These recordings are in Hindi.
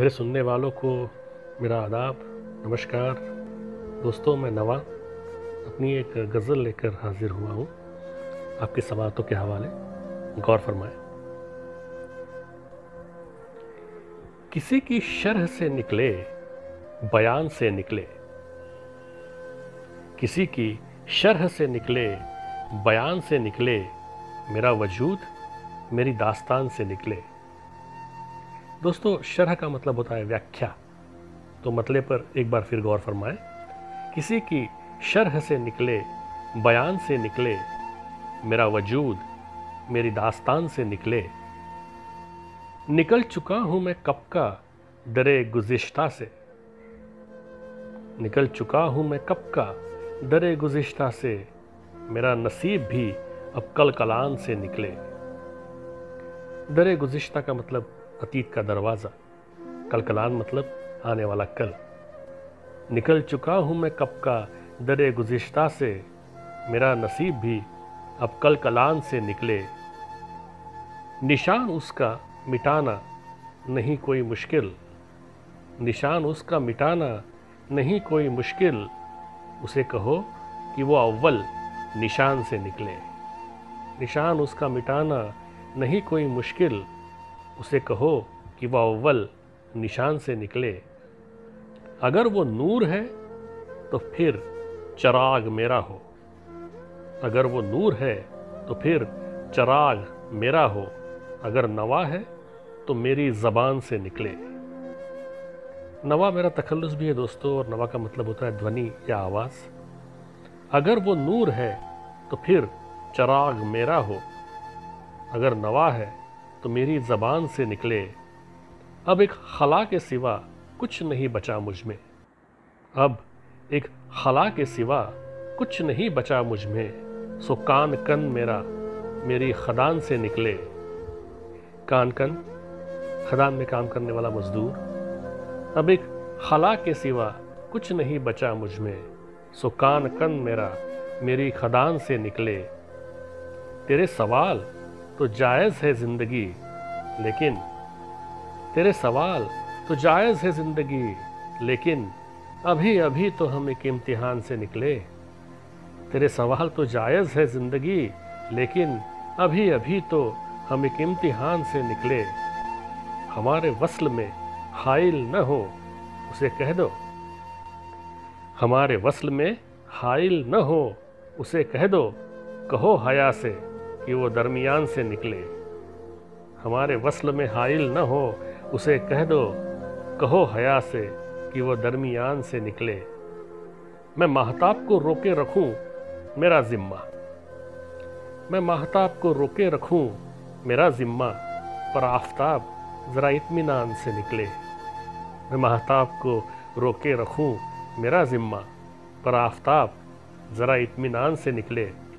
मेरे सुनने वालों को मेरा आदाब, नमस्कार। दोस्तों, मैं नवा अपनी एक गज़ल लेकर हाजिर हुआ हूँ। आपके समातों के हवाले, गौर फरमाए। किसी की शरह से निकले, बयान से निकले। किसी की शरह से निकले, बयान से निकले, मेरा वजूद मेरी दास्तान से निकले। दोस्तों, शरह का मतलब होता है व्याख्या। तो मतले पर एक बार फिर गौर फरमाएँ। किसी की शरह से निकले, बयान से निकले, मेरा वजूद, मेरी दास्तान से निकले, निकल चुका हूँ मैं कब का दरे गुजिश्ता से। निकल चुका हूँ मैं कब का दरे गुजिश्ता से, मेरा नसीब भी अब कल कलान से निकले। दरे गुजिश्ता का मतलब अतीत का दरवाज़ा कल कलान मतलब आने वाला कल। निकल चुका हूँ मैं कब का दरे गुजिश्ता से, मेरा नसीब भी अब कल कलान से निकले। निशान उसका मिटाना नहीं कोई मुश्किल, निशान उसका मिटाना नहीं कोई मुश्किल, उसे कहो कि वो अव्वल निशान से निकले। निशान उसका मिटाना नहीं कोई मुश्किल। उसे कहो कि वह अव्वल निशान से निकले। अगर वो नूर है तो फिर चराग मेरा हो। अगर वो नूर है तो फिर चराग मेरा हो। अगर नवा है तो मेरी ज़बान से निकले। नवा मेरा तखल्लुस भी है दोस्तों, और नवा का मतलब होता है ध्वनि या आवाज़। अगर वो नूर है तो फिर चराग मेरा हो। अगर नवा है तो मेरी ज़बान से निकले। अब एक खला के सिवा कुछ नहीं बचा मुझमें। अब एक खला के सिवा कुछ नहीं बचा मुझमें। सो कान कन मेरा, मेरी खदान से निकले। कान कन, खदान में काम करने वाला मजदूर। अब एक खला के सिवा कुछ नहीं बचा मुझमें। सो कान कन मेरा, मेरी खदान से निकले। तेरे सवाल तो जायज़ है ज़िंदगी, लेकिन तेरे सवाल तो जायज़ है ज़िंदगी, लेकिन अभी अभी तो हम एक इम्तिहान से निकले। तेरे सवाल तो जायज़ है ज़िंदगी, लेकिन अभी अभी तो हम एक इम्तिहान से निकले। हमारे वसल में हाइल न हो, उसे कह दो। हमारे वसल में हाइल न हो, उसे कह दो, कहो हया से। कि वो दरमियान से निकले। हमारे वसल में हाइल न हो, उसे कह दो, कहो हया से कि वो दरमियान से निकले। मैं महताब को रोके रखूँ, मेरा ज़िम्मा। मैं महताब को रोके रखूँ, मेरा ज़िम्मा, पर आफताब ज़रा इतमान से निकले। मैं महताब को रोके रखूँ, मेरा ज़िम्मा, पर आफताब ज़रा इतमान से निकले।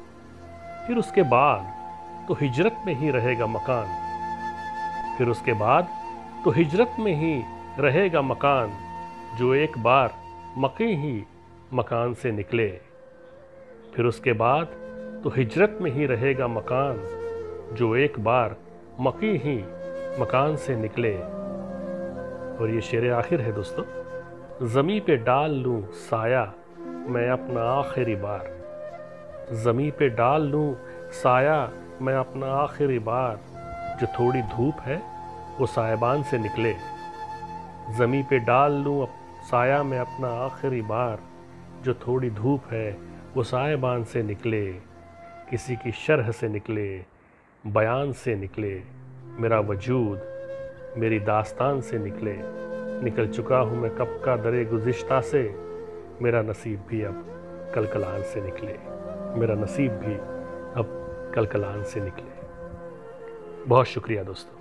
फिर उसके बाद तो हिजरत में ही रहेगा मकान। फिर उसके बाद तो हिजरत में ही रहेगा मकान, जो एक बार मकी ही मकान से निकले। फिर उसके बाद तो हिजरत में ही रहेगा मकान, जो एक बार मकी ही मकान से निकले। और ये शेर आखिर है दोस्तों ज़मी पे डाल लूँ साया, मैं अपना आखिरी बार। ज़मी पे डाल लूँ, साया, मैं अपना आखिरी बार। जो थोड़ी धूप है, वो सायबान से निकले। ज़मी पे डाल लूँ साया, मैं अपना आखिरी बार। जो थोड़ी धूप है, वो सायबान से निकले। किसी की शरह से निकले, बयान से निकले। मेरा वजूद, मेरी दास्तान से निकले। निकल चुका हूँ मैं कब का दरे गुज्ता से। मेरा नसीब भी अब कल कलान से निकले। मेरा नसीब भी अब कल कलान से निकले बहुत शुक्रिया दोस्तों।